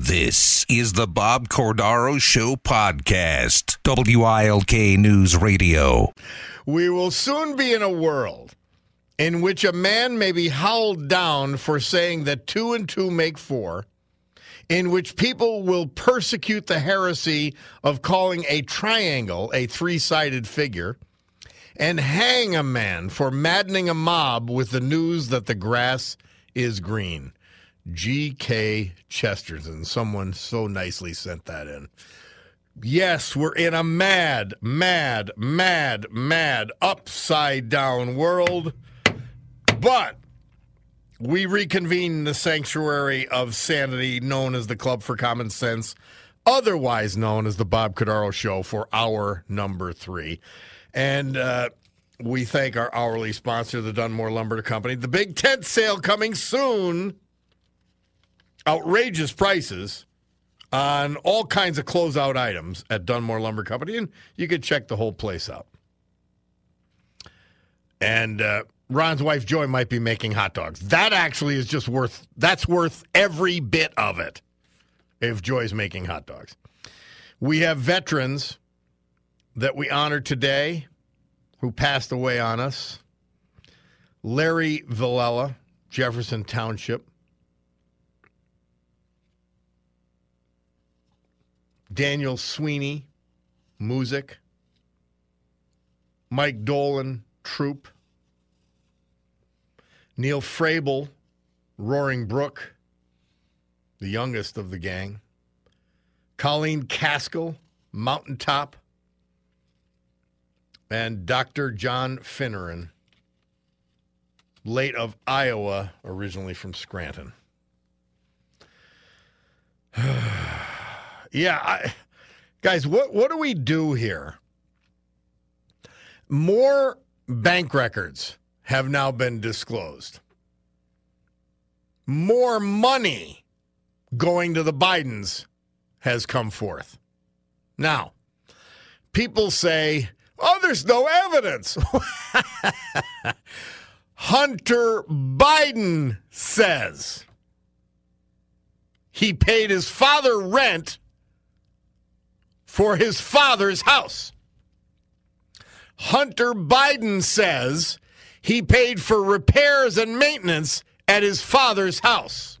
This is the Bob Cordaro Show podcast, WILK News Radio. We will soon be in a world in which a man may be howled down for saying that two and two make four, in which people will persecute the heresy of calling a triangle a three sided figure, and hang a man for maddening a mob with the news that the grass is green. G.K. Chesterton. Someone so nicely sent that in. Yes, we're in a mad, mad, mad, mad, upside down world. But we reconvene in the sanctuary of sanity known as the Club for Common Sense, otherwise known as the Bob Cordaro Show, for hour number three. And uh, we thank our hourly sponsor, the Dunmore Lumber Company. The big tent sale coming soon. Outrageous prices on all kinds of closeout items at Dunmore Lumber Company, and you can check the whole place out. And uh, Ron's wife Joy might be making hot dogs. That actually is just worth that's worth every bit of it. If Joy's making hot dogs, we have veterans that we honor today who passed away on us. Larry Villela, Jefferson Township. Daniel Sweeney, Moosic. Mike Dolan, Throop. Neil Frable, Roaring Brook, the youngest of the gang. Colleen Caskell, Mountaintop. And Dr. John Finneran, late of Iowa, originally from Scranton. Yeah, I, guys, what what do we do here? More bank records have now been disclosed. More money going to the Bidens has come forth. Now, people say, "Oh, there's no evidence." Hunter Biden says he paid his father rent for his father's house. Hunter Biden says he paid for repairs and maintenance at his father's house.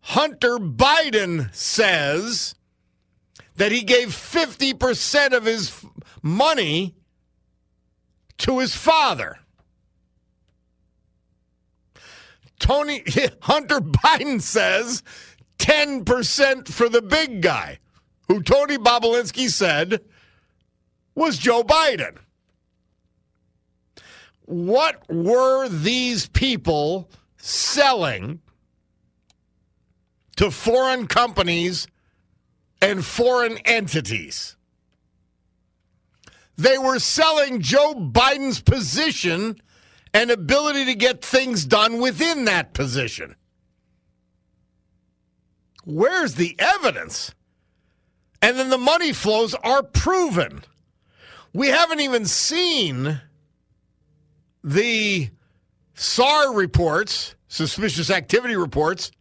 Hunter Biden says that he gave 50% of his money to his father. Tony Hunter Biden says 10% for the big guy who Tony Bobulinski said was Joe Biden. What were these people selling to foreign companies and foreign entities? They were selling Joe Biden's position and ability to get things done within that position. Where's the evidence? And then the money flows are proven. We haven't even seen the SAR reports, suspicious activity reports.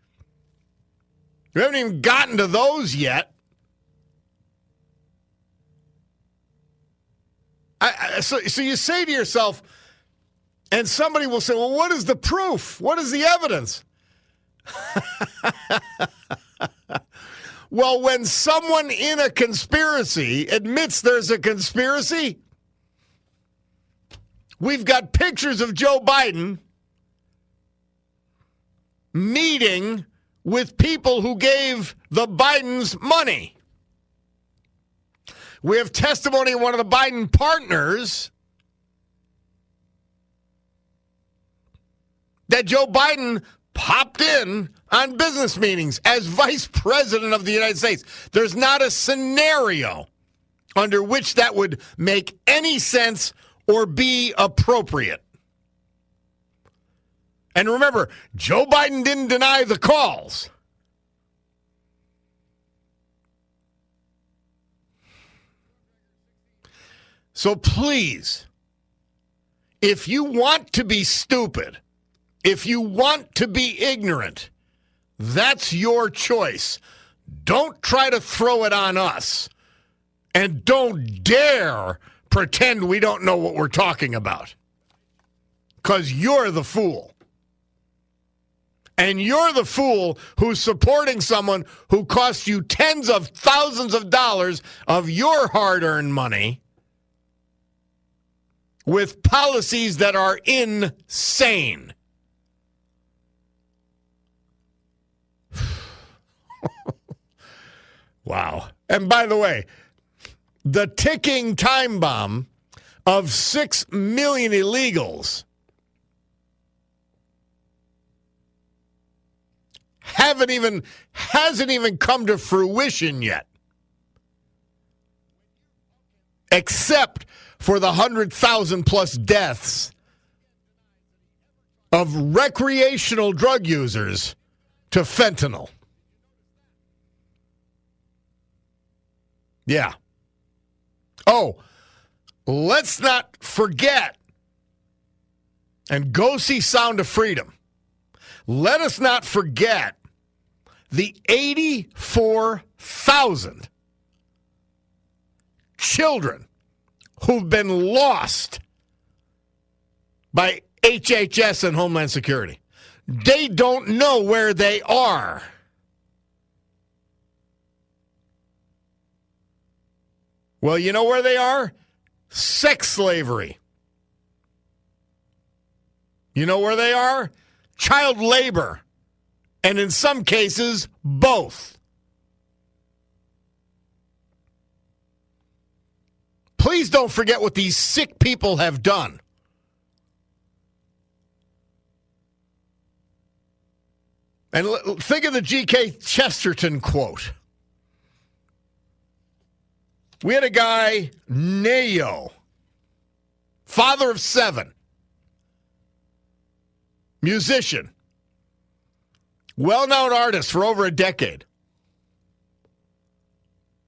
We haven't even gotten to those yet. I, I, so, so you say to yourself, and somebody will say, well, what is the proof? What is the evidence? Well, when someone in a conspiracy admits there's a conspiracy, we've got pictures of Joe Biden meeting with people who gave the Bidens money. We have testimony of one of the Biden partners that Joe Biden popped in on business meetings as vice president of the United States. There's not a scenario under which that would make any sense or be appropriate. And remember, Joe Biden didn't deny the calls. So please, if you want to be stupid, if you want to be ignorant, that's your choice. Don't try to throw it on us. And don't dare pretend we don't know what we're talking about. Because you're the fool. And you're the fool who's supporting someone who costs you tens of thousands of dollars of your hard earned money with policies that are insane. Wow. And by the way, the ticking time bomb of 6 million illegals haven't even hasn't even come to fruition yet except for the 100,000 plus deaths of recreational drug users to fentanyl. Yeah. Oh, let's not forget and go see Sound of Freedom. Let us not forget the 84,000 children who've been lost by HHS and Homeland Security. They don't know where they are. Well, you know where they are? Sex slavery. You know where they are? Child labor. And in some cases, both. Please don't forget what these sick people have done. And think of the G.K. Chesterton quote. We had a guy, Ne-Yo, father of seven, musician, well known artist for over a decade.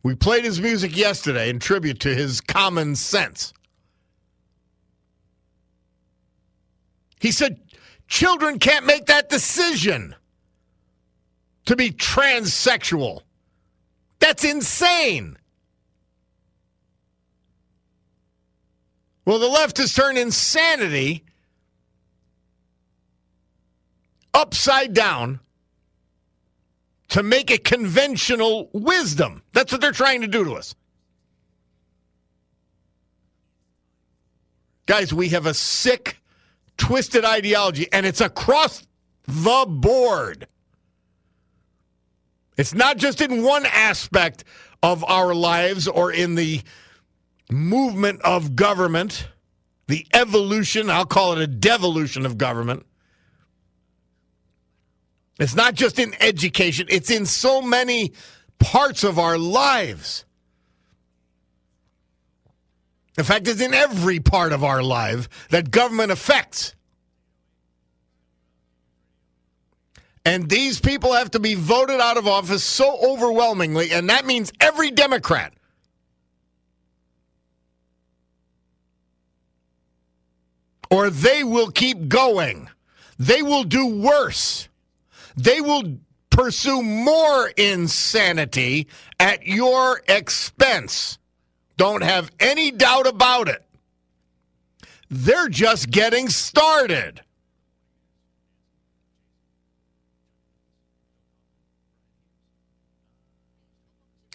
We played his music yesterday in tribute to his common sense. He said, Children can't make that decision to be transsexual. That's insane. Well, the left has turned insanity upside down to make it conventional wisdom. That's what they're trying to do to us. Guys, we have a sick, twisted ideology, and it's across the board. It's not just in one aspect of our lives or in the movement of government, the evolution, I'll call it a devolution of government. It's not just in education, it's in so many parts of our lives. In fact, it's in every part of our life that government affects. And these people have to be voted out of office so overwhelmingly, and that means every Democrat or they will keep going. They will do worse. They will pursue more insanity at your expense. Don't have any doubt about it. They're just getting started.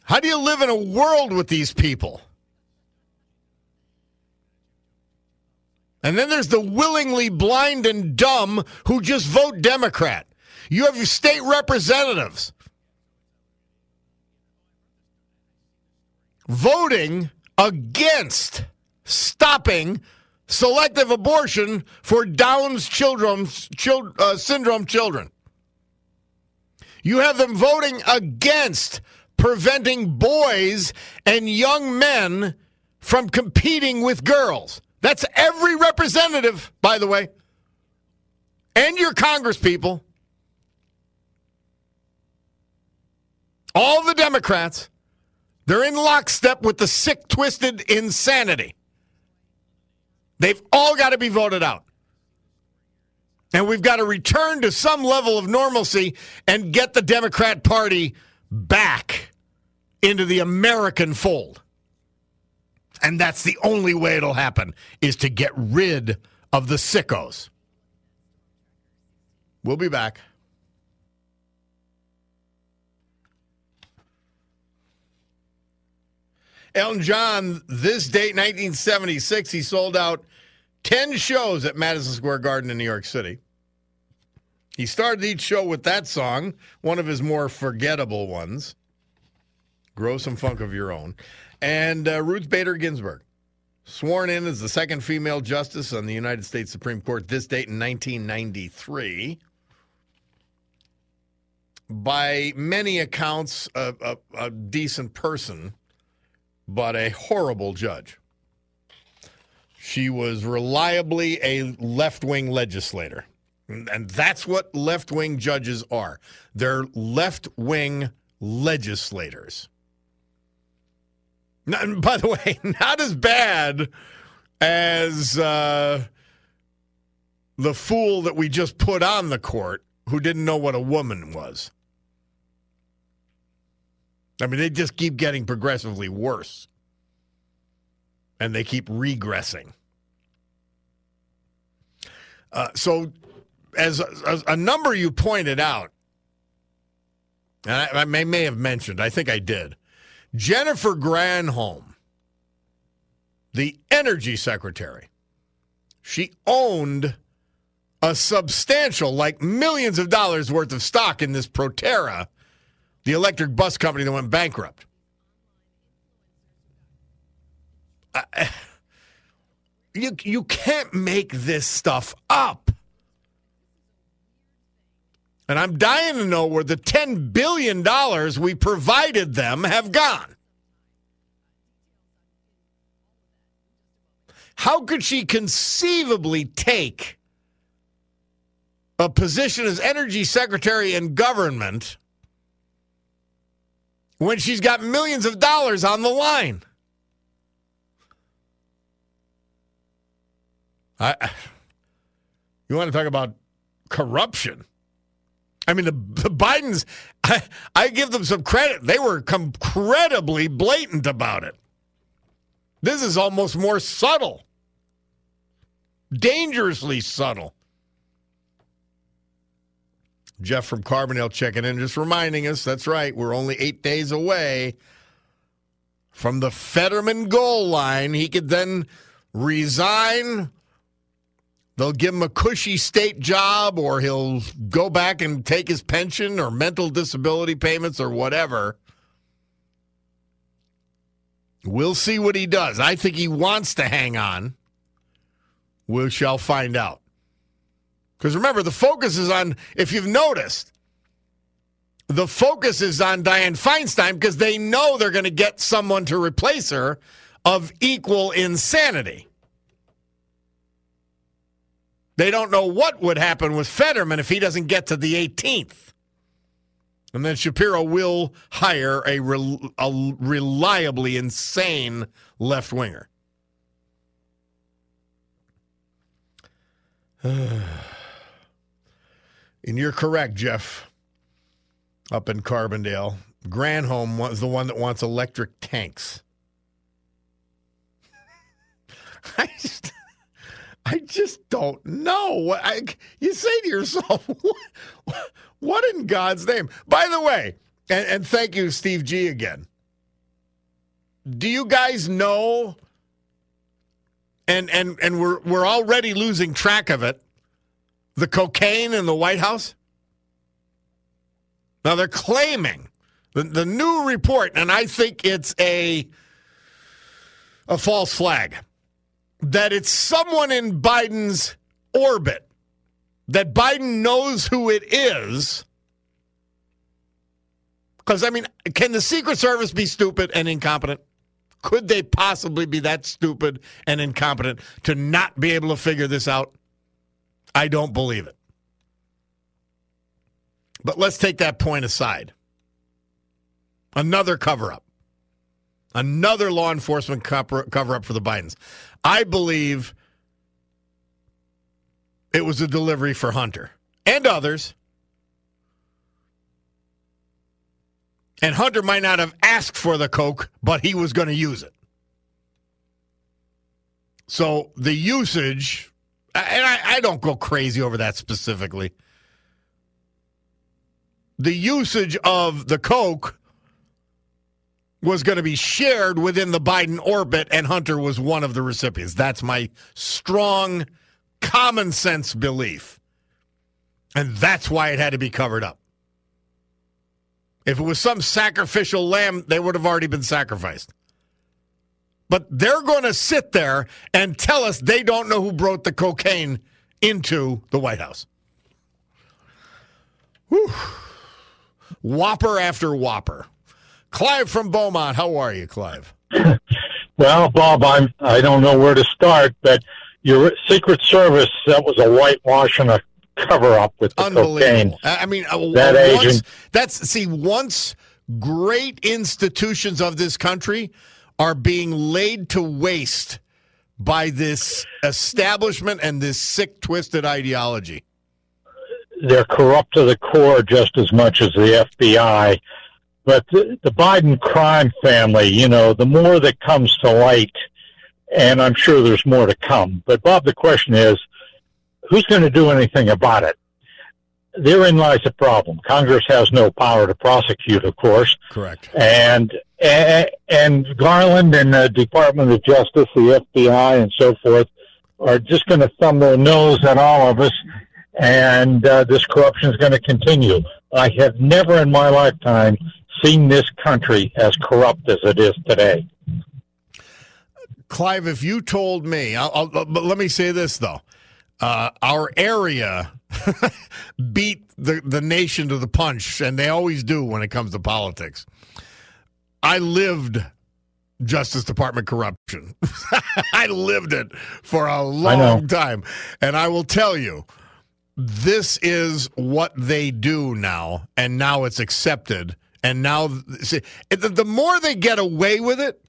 How do you live in a world with these people? And then there's the willingly blind and dumb who just vote Democrat. You have your state representatives voting against stopping selective abortion for Down's children's, chil- uh, syndrome children. You have them voting against preventing boys and young men from competing with girls. That's every representative, by the way, and your congresspeople. All the Democrats, they're in lockstep with the sick, twisted insanity. They've all got to be voted out. And we've got to return to some level of normalcy and get the Democrat Party back into the American fold. And that's the only way it'll happen is to get rid of the sickos. We'll be back. Elton John, this date, 1976, he sold out 10 shows at Madison Square Garden in New York City. He started each show with that song, one of his more forgettable ones. Grow some funk of your own. And uh, Ruth Bader Ginsburg, sworn in as the second female justice on the United States Supreme Court, this date in 1993. By many accounts, a, a, a decent person, but a horrible judge. She was reliably a left wing legislator. And that's what left wing judges are. They're left wing legislators. Not, by the way, not as bad as uh, the fool that we just put on the court who didn't know what a woman was. I mean, they just keep getting progressively worse. And they keep regressing. Uh, so, as, a number you pointed out, and I, I may, may have mentioned, I think I did, Jennifer Granholm, the energy secretary, she owned a substantial, like millions of dollars worth of stock in this Proterra, the electric bus company that went bankrupt. Uh, you, you can't make this stuff up. And I'm dying to know where the $10 billion we provided them have gone. How could she conceivably take a position as energy secretary in government when she's got millions of dollars on the line? I, you want to talk about corruption? I mean, the, the Bidens, I, I give them some credit. They were incredibly blatant about it. This is almost more subtle, dangerously subtle. Jeff from Carbondale checking in, just reminding us that's right, we're only eight days away from the Fetterman goal line. He could then resign They'll give him a cushy state job, or he'll go back and take his pension or mental disability payments or whatever. We'll see what he does. I think he wants to hang on. We shall find out. Because remember, the focus is on, if you've noticed, the focus is on Dianne Feinstein because they know they're going to get someone to replace her of equal insanity. They don't know what would happen with Fetterman if he doesn't get to the 18th. And then Shapiro will hire a, re- a reliably insane left winger. and you're correct, Jeff, up in Carbondale. Granholm was the one that wants electric tanks. I just, I just don't know. I, you say to yourself, what, what in God's name? By the way, and, and thank you, Steve G, again. do you guys know? And and and we're we're already losing track of it. The cocaine in the White House. Now they're claiming the, the new report, and I think it's a a false flag that it's someone in Biden's orbit that Biden knows who it is. Because, I mean, can the Secret Service be stupid and incompetent? Could they possibly be that stupid and incompetent to not be able to figure this out? I don't believe it. But let's take that point aside. Another cover up, another law enforcement cover up for the Bidens. I believe it was a delivery for Hunter and others. And Hunter might not have asked for the Coke, but he was going to use it. So the usage, and I, I, don't go crazy over that specifically. The usage of the Coke was going to be shared within the Biden orbit, and Hunter was one of the recipients. That's my strong common sense belief. And that's why it had to be covered up. If it was some sacrificial lamb, they would have already been sacrificed. But they're going to sit there and tell us they don't know who brought the cocaine into the White House. Whew. Whopper after whopper. Clive from Beaumont, how are you, Clive? well, Bob, I'm I don't know where to start, but your Secret Service that was a whitewash and a cover up with the cocaine. I mean, uh, that once, agent. That's see once great institutions of this country are being laid to waste by this establishment and this sick, twisted ideology. They're corrupt to the core just as much as the FBI. But the, the Biden crime family, you know, the more that comes to light, and I'm sure there's more to come. But Bob, the question is, who's going to do anything about it? Therein lies the problem. Congress has no power to prosecute, of course. Correct. And and Garland and the Department of Justice, the FBI, and so forth, are just going to thumb their nose at all of us, and uh, this corruption is going to continue. I have never in my lifetime seen this country as corrupt as it is today. Clive, if you told me, I'll, I'll, but let me say this though, uh, our area beat the the nation to the punch, and they always do when it comes to politics. I lived Justice Department corruption. I lived it for a long time, and I will tell you, this is what they do now, and now it's accepted. And now, see, the, the more they get away with it,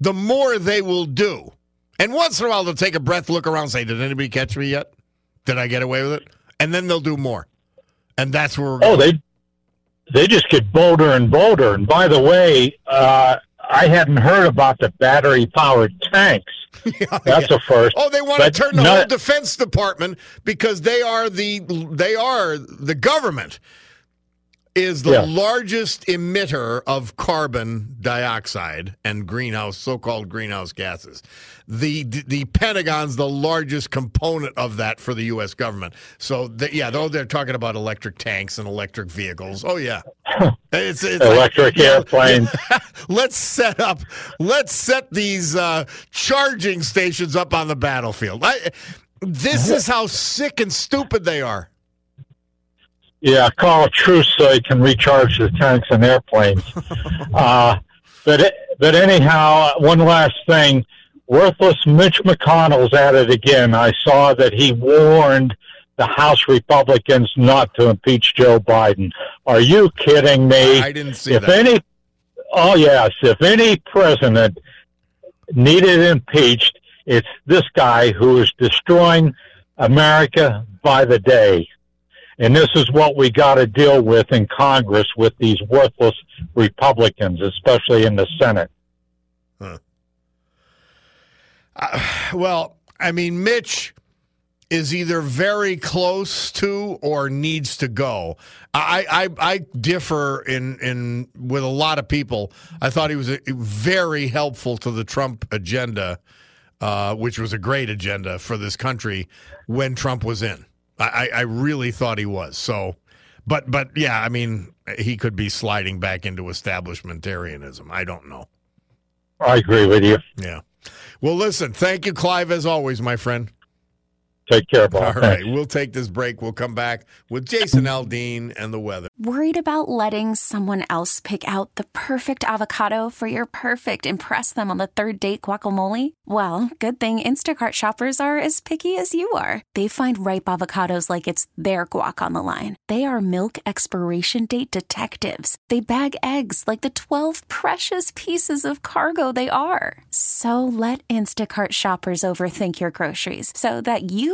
the more they will do. And once in a while, they'll take a breath, look around, say, Did anybody catch me yet? Did I get away with it? And then they'll do more. And that's where Oh, they they just get bolder and bolder. And by the way, uh, I hadn't heard about the battery powered tanks. yeah, That's yeah. a first. Oh, they want to turn the not, whole Defense Department because they are the they are the government is the largest emitter of carbon dioxide and greenhouse so-called greenhouse gases. The the Pentagon's the largest component of that for the U.S. government. So the, yeah, though they're talking about electric tanks and electric vehicles. Oh yeah, it's, it's electric like, airplanes. let's set up. Let's set these uh, charging stations up on the battlefield. I, this is how sick and stupid they are. Yeah, call a truce so he can recharge the tanks and airplanes. uh, but but anyhow, one last thing. Worthless Mitch McConnell's at it again. I saw that he warned the House Republicans not to impeach Joe Biden. Are you kidding me? I didn't see that. if that. any, oh yes, if any president needed impeached, it's this guy who is destroying America by the day. And this is what we got to deal with in Congress with these worthless Republicans, especially in the Senate. Huh. Uh, well, I mean, Mitch is either very close to or needs to go. I, I, I differ in, in with a lot of people. I thought he was a, very helpful to the Trump agenda, uh, which was a great agenda for this country when Trump was in. I, I really thought he was. So, but but yeah, I mean, he could be sliding back into establishmentarianism. I don't know. I agree with you. Yeah. Well, listen, thank you, Clive, as always, my friend. Take care, Bob. All Thanks. we'll take this break. We'll come back with Jason Aldean and the weather. Worried about letting someone else pick out the perfect avocado for your perfect impress them on the third date guacamole? Well, good thing Instacart shoppers are as picky as you are. They find ripe avocados like it's their guac on the line. They are milk expiration date detectives. They bag eggs like the 12 precious pieces of cargo they are. So let Instacart shoppers overthink your groceries so that you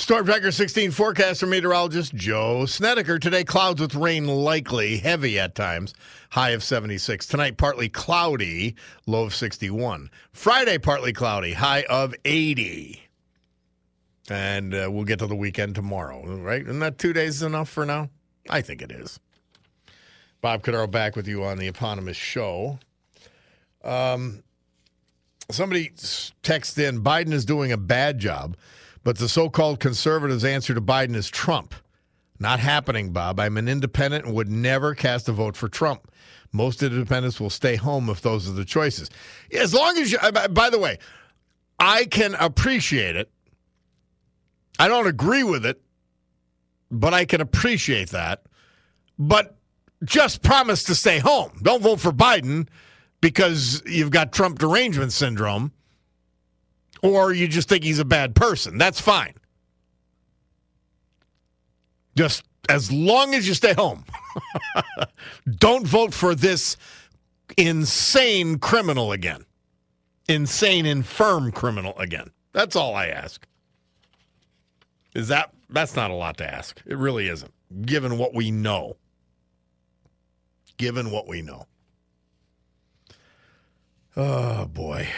Storm Tracker 16 forecaster meteorologist Joe Snedeker. Today, clouds with rain likely, heavy at times, high of 76. Tonight, partly cloudy, low of 61. Friday, partly cloudy, high of 80. And uh, we'll get to the weekend tomorrow, right? Isn't that two days enough for now? I think it is. Bob Cordaro back with you on the eponymous show. Um, somebody texted in Biden is doing a bad job, but the so called conservatives' answer to Biden is Trump. Not happening, Bob. I'm an independent and would never cast a vote for Trump. Most independents will stay home if those are the choices. As long as you, uh, by the way, I can appreciate it. I don't agree with it, but I can appreciate that. But just promise to stay home. Don't vote for Biden because you've got Trump derangement syndrome or you just think he's a bad person. That's fine. Just as long as you stay home. Don't vote for this insane criminal again. Insane, infirm criminal again. That's all I ask. Is that that's not a lot to ask. It really isn't, given what we know. Given what we know. Oh boy.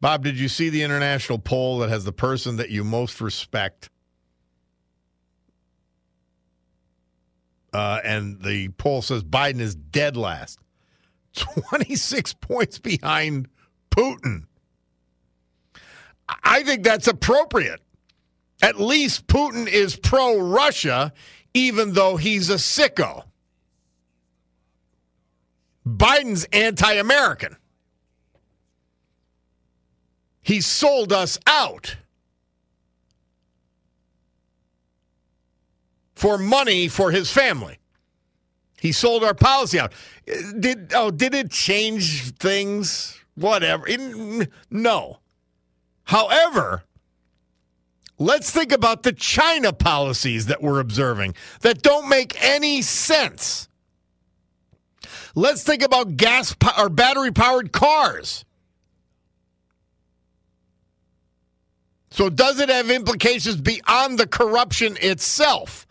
Bob, did you see the international poll that has the person that you most respect? Uh, and the poll says Biden is dead last, 26 points behind Putin. I think that's appropriate. At least Putin is pro Russia, even though he's a sicko. Biden's anti American. He sold us out for money for his family. He sold our policy out. Did oh did it change things? Whatever. It, no. However, let's think about the China policies that we're observing that don't make any sense. Let's think about gas or battery powered cars. So, does it have implications beyond the corruption itself?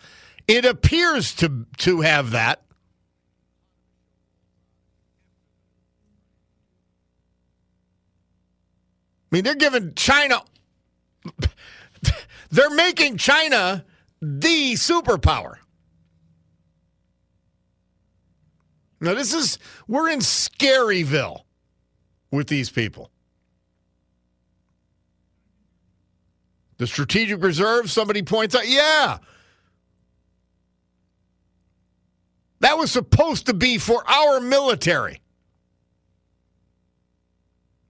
It appears to, to have that. I mean, they're giving China, they're making China the superpower. Now, this is, we're in Scaryville with these people. The strategic reserve, somebody points out, yeah. That was supposed to be for our military.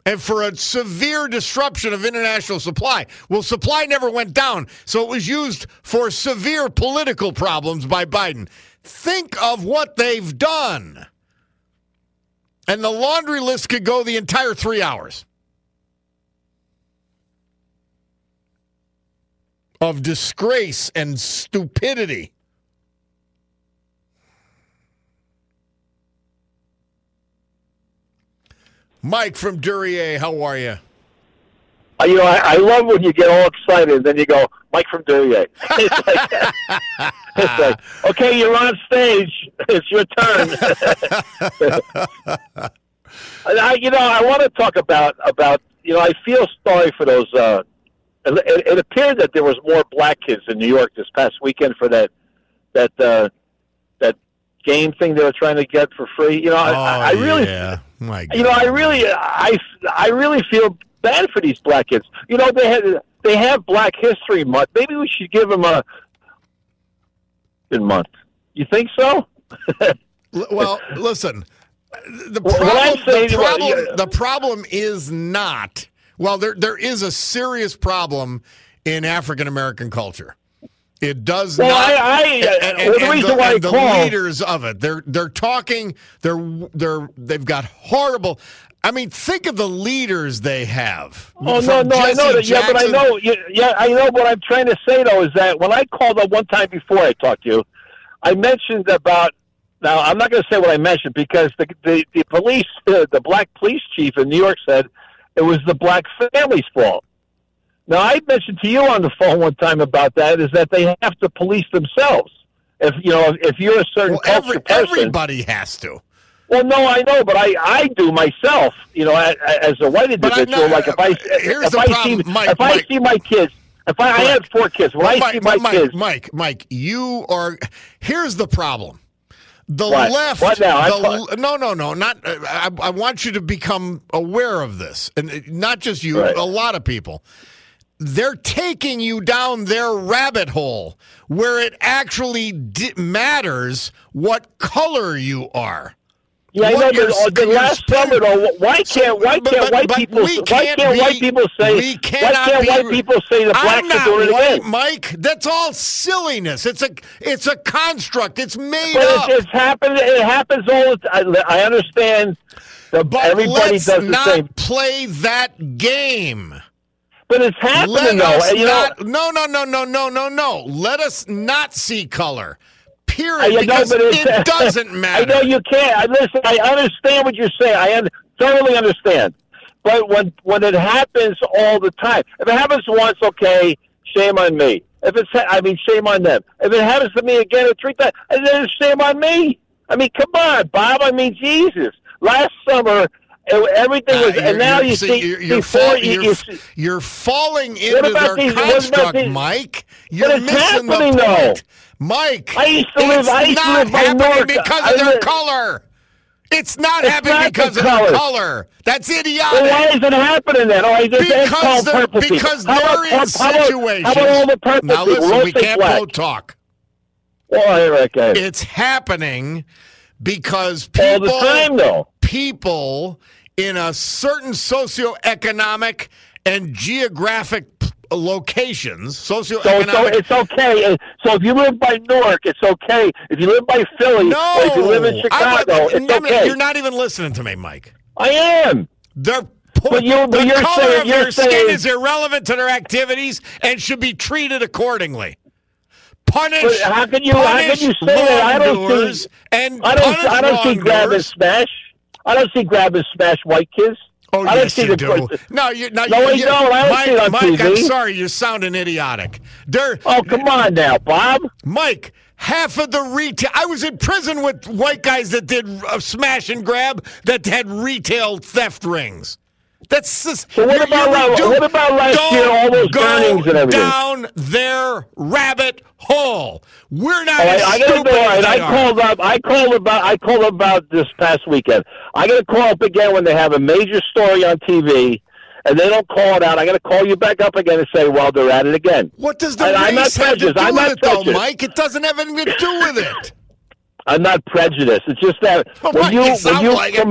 and for a severe disruption of international supply. Well, supply never went down, so it was used for severe political problems by Biden. Think of what they've done. And the laundry list could go the entire three hours of disgrace and stupidity. Mike from Duryea, how are you? Uh, you know, I, I love when you get all excited and then you go, Mike from Duryea. It's like, it's like, okay, you're on stage. It's your turn. I, you know, I want to talk about about. You know, I feel sorry for those. Uh, it, it appeared that there was more black kids in New York this past weekend for that that uh, that game thing they were trying to get for free. You know, I, I really, Oh, yeah. My you know, I really, I, I really feel bad for these black kids. You know, they had they have Black History Month. Maybe we should give them a good month. You think so? Well, listen. The problem, what the, problem well, the problem is not. Well, there there is a serious problem in African American culture. It does Well, not. I- I- well, the reason the, why I the call- leaders of it, they're they're talking. They're they're they've got horrible. I mean, think of the leaders they have. Oh no, no, I know that. Jesse Yeah, but I know. Yeah, yeah, I know. What I'm trying to say though is that when I called up one time before I talked to you, I mentioned about. Now I'm not going to say what I mentioned because the the, the police, uh, the black police chief in New York said it was the black family's fault. Now I mentioned to you on the phone one time about that is that they have to police themselves. If you know, if you're a certain Well, culture every, person, everybody has to. well, no, I know, but I, I do myself. You know, as, as a white individual, not- like if I uh, here's if the I problem, see Mike, if I see my kids, if I, I have four kids, when Well, I Mike, see my Mike, kids, Mike, Mike, you are. Here's the problem. The What? left. What now? The- no, no, no. Not. Uh, I, I want you to become aware of this, and uh, not just you. Right. A lot of people. They're taking you down their rabbit hole where it actually di- matters what color you are. Yeah, I know. Your- uh, the last skin- summer, though, why can't why can't but- white but people why can't be- white people say why can't be- white people say the blacks not are doing it again? Mike. That's all silliness. It's a it's a construct. It's made But up. it's, it's happened. It happens all the time. I understand. The, but everybody let's does the not same, play that game. but it's Let happening though. us you know. No, no, no, no, no, no, no. Let us not see color. Period. I know, because but it's- it doesn't matter. I know you can't. I listen. I understand what you're saying. I un- thoroughly understand. But when when it happens all the time, if it happens once, okay, shame on me. If it's, I mean, shame on them. If it happens to me again or three times, and then it's shame on me. I mean, come on, Bob. I mean, Jesus. Last summer, it- everything was, Uh, and now you see, you're, you're, before fall- you, you're, you you're falling into about their these- about construct, these- Mike. You're it's missing the happening, though. point, Mike. I used to live- it's I used to not live by happening because I of their color. It's not It's happening not the because of color. their color. That's Well, idiotic. why is it happening then? Oh, I just Because it's called they're- purple because How about- they're in how about- situations. How about all the purple now listen, Don't we can't both talk. Well, okay. It's happening because people. all the time, though. people in a certain socioeconomic and geographic locations, So, so it's okay. Uh, So if you live by Newark, it's okay. If you live by Philly, no, if you live in I Chicago, would- it's I'm- okay. You're not even listening to me, Mike. I am. Their But you- but the you're color saying- of you're their skin is irrelevant to their activities and should be treated accordingly. Punish. How can you? How can you say that? I don't see. and I don't. punish I don't see grab and smash. I don't see grab and smash white kids. Oh I don't yes, see you the do. No, you no, No, you, I you, don't. I don't Mike, see it on Mike, I'm sorry, you're sounding idiotic. There, Oh, come on now, Bob. Mike. Half of the retail. I was in prison with white guys that did uh, smash and grab that had retail theft rings. That's just, So what about you're la- what about last year, all those go burnings and everything? down their rabbit hole. We're not right, I gotta stupid go. Right, I called up. I called about. I called about this past weekend. I got to call up again when they have a major story on TV, and they don't call it out. I got to call you back up again and say, "Well, they're at it again." What does the And I'm not race have to do I'm with not it, though. Mike? It doesn't have anything to do with it. I'm not prejudiced. It's just that Oh, when Mike, you when you like it.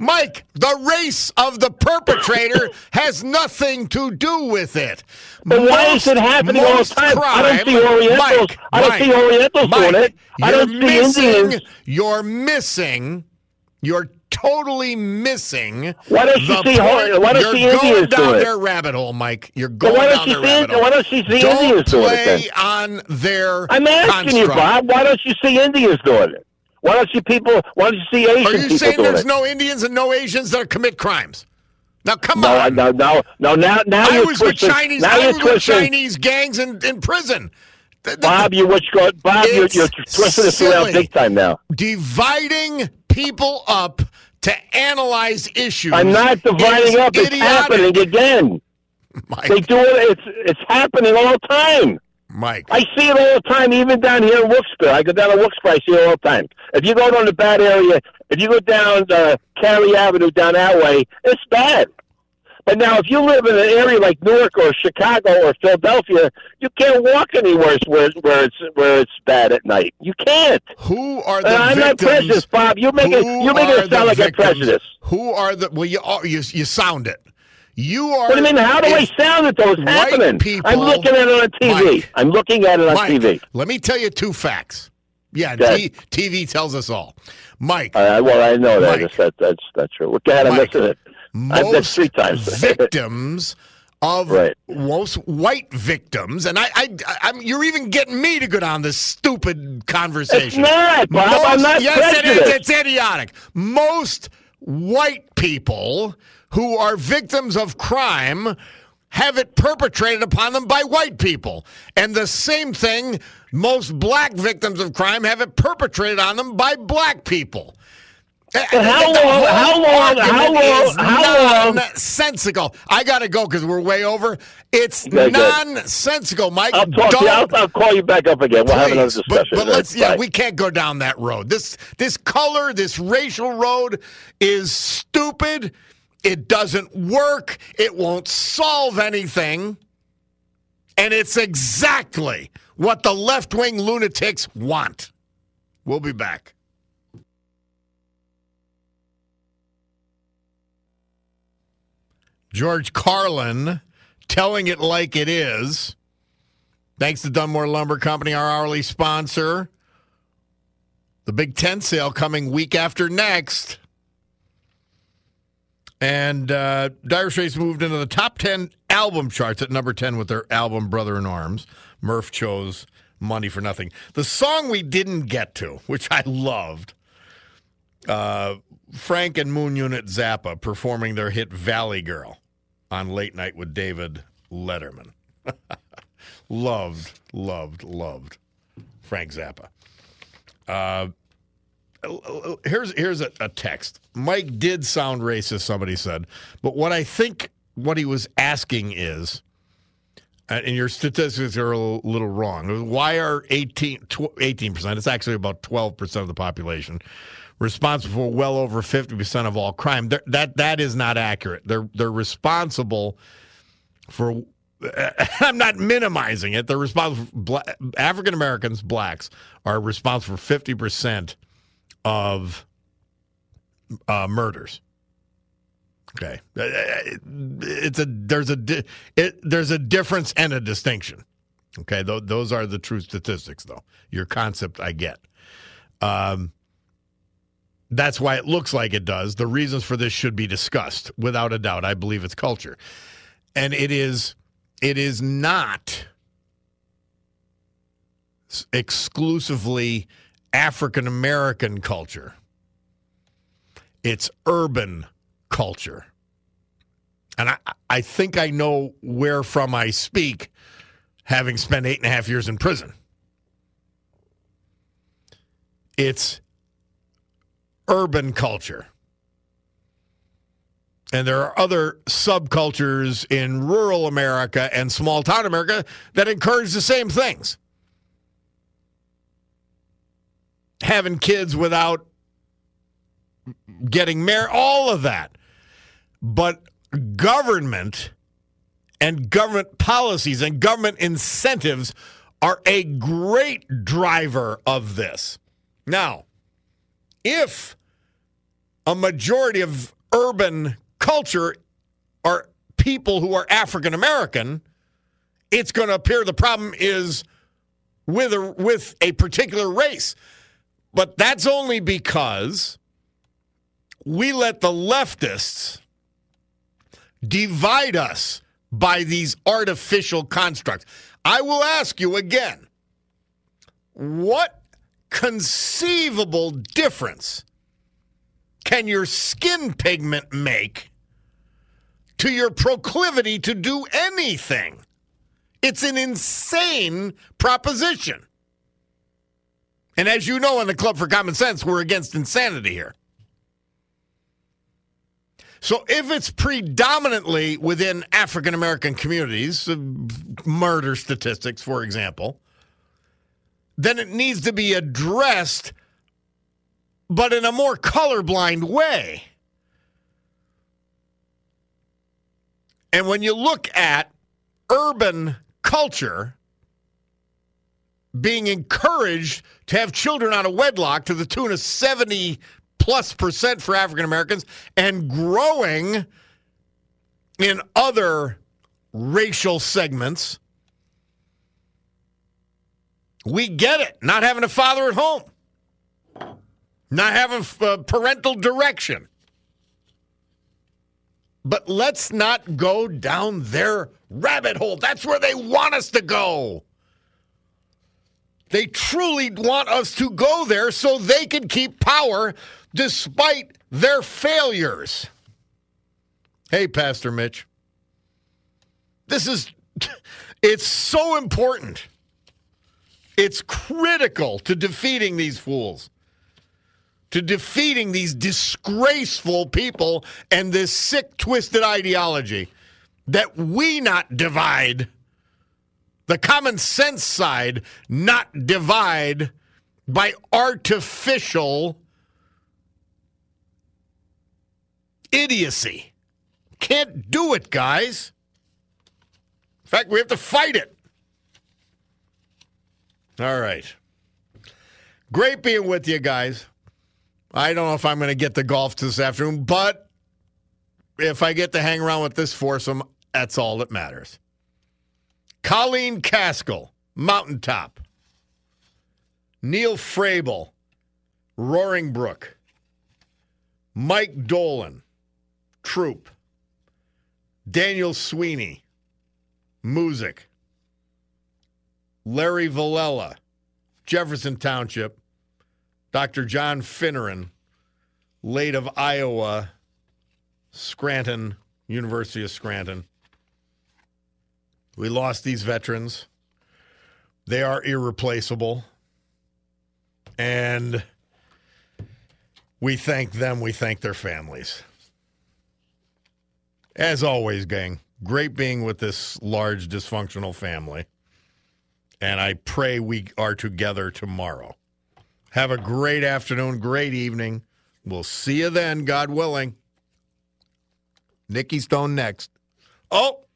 Mike, the race of the perpetrator has nothing to do with it. But why is it happening all the most time? I don't crime- see Orientals. Mike, I don't Mike, see Orientals Mike, doing it. I you're don't see missing, Indians. You're missing. You're totally missing. Why don't you see point. Why don't You're you see going Indians down doing it? their rabbit hole, Mike. You're going why don't down their see rabbit hole. why don't you see Don't Indians doing it play then? on their. I'm asking you. Bob. Why don't you see Indians doing it? Why don't you people? Why don't you see Asian Are you people saying there's it? no Indians and no Asians that commit crimes? Now come no, on. no, no, no. Now, now I you're was with. Chinese. Now I you're was with. Chinese gangs in, in prison. Th- th- Bob, you what you go, Bob, you're, you're twisting this around big time now. dividing people up to analyze issues. I'm not dividing up. It's happening again. Mike, They do it. It's it's happening all the time. Mike. I see it all the time, even down here in Wilkes-Barre. I go down to Wilkes-Barre, I see it all the time. If you go down the bad area, if you go down uh, Carey Avenue down that way, it's bad. But now, if you live in an area like Newark or Chicago or Philadelphia, you can't walk anywhere where where it's where it's bad at night. You can't. Who are the And I'm not victims? prejudiced, Bob. You're making Who you're making are it sound like I'm prejudiced. Who are the? Well, you are, you you sound it. You are. What do you mean? How do I sound though? It's happening. people- I'm looking at it on TV. Mike. I'm looking at it on Mike, TV. Let me tell you two facts. Yeah, T- TV tells us all. Mike, Uh, well, I know that. Mike. That's, that's that's true. Go ahead. I'm missing it. Most three times. victims of Right. most white victims, and I, I, I'm, you're even getting me to go down this stupid conversation. It's not, Bob. I'm not yes, it is. It's idiotic. Most white people who are victims of crime have it perpetrated upon them by white people, and the same thing. Most black victims of crime have it perpetrated on them by black people. How long- how long- how long- how long- Nonsensical. I got to go because we're way over. It's Okay, nonsensical, Mike. I'll talk to you. I'll, I'll call you back up again. We'll have another discussion. But, but let's yeah, we can't go down that road. This this color, this racial road is stupid. It doesn't work. It won't solve anything. And it's exactly what the left-wing lunatics want. We'll be back. George Carlin telling it like it is. Thanks to Dunmore Lumber Company, our hourly sponsor. The Big Ten sale coming week after next. And uh, Dire Straits moved into the top 10 album charts at number 10 with their album Brother in Arms. Murph chose Money for Nothing. The song we didn't get to, which I loved, uh, Frank and Moon Unit Zappa performing their hit Valley Girl on Late Night with David Letterman. loved, loved, loved Frank Zappa. Uh, here's here's a, a text. Mike did sound racist. Somebody said, but what I think what he was asking is, uh, and your statistics are a little, wrong. Why are 18 percent? It's actually about twelve percent of the population responsible for well over fifty percent of all crime. That that is not accurate. They're they're responsible for. I'm not minimizing it. They're responsible. African Americans, blacks, are responsible for fifty percent of uh, murders. Okay, Uh, it's a there's a it, there's a difference and a distinction. Okay, Th- those are the true statistics, though. Your concept, I get. Um, that's why it looks like it does. The reasons for this should be discussed, without a doubt. I believe it's culture, and it is it is not exclusively African American culture. It's urban culture. And I, I think I know where from I speak, having spent eight and a half years in prison. It's urban culture. And there are other subcultures in rural America and small town America that encourage the same things. Having kids without getting married, all of that. But government and government policies and government incentives are a great driver of this. Now, if a majority of urban culture are people who are African American, it's going to appear the problem is with a, with a particular race. But that's only because we let the leftists divide us by these artificial constructs. I will ask you again what conceivable difference can your skin pigment make to your proclivity to do anything? It's an insane proposition. And as you know, in the Club for Common Sense, we're against insanity here. So if it's predominantly within African American communities, uh, murder statistics, for example, then it needs to be addressed, but in a more colorblind way. And when you look at urban culture being encouraged to have children out of wedlock to the tune of 70 plus percent for African Americans and growing in other racial segments. We get it. Not having a father at home, not having uh, parental direction. But let's not go down their rabbit hole. That's where they want us to go. They truly want us to go there so they can keep power despite their failures. Hey, Pastor Mitch. This is, it's so important. It's critical to defeating these fools, to defeating these disgraceful people and this sick, twisted ideology that we not divide, the common sense side not divide by artificial idiocy. Can't do it, guys. In fact, we have to fight it. All right. Great being with you guys. I don't know if I'm going to get the golf this afternoon, but if I get to hang around with this foursome, that's all that matters. Colleen Caskell, Mountaintop. Neil Frable, Roaring Brook. Mike Dolan, Throop. Daniel Sweeney, Moosic. Larry Villela, Jefferson Township. Dr. John Finneran, late of Iowa, Scranton, University of Scranton. We lost these veterans. They are irreplaceable. And we thank them, we thank their families. As always, gang, great being with this large dysfunctional family. And I pray we are together tomorrow. Have a great afternoon, great evening. We'll see you then, God willing. Nikki Stone next. Oh,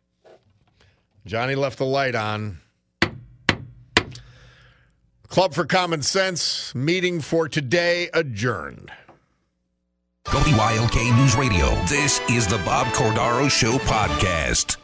Johnny left the light on. Club for Common Sense meeting for today adjourned. WILK News Radio. This is the Bob Cordaro Show podcast.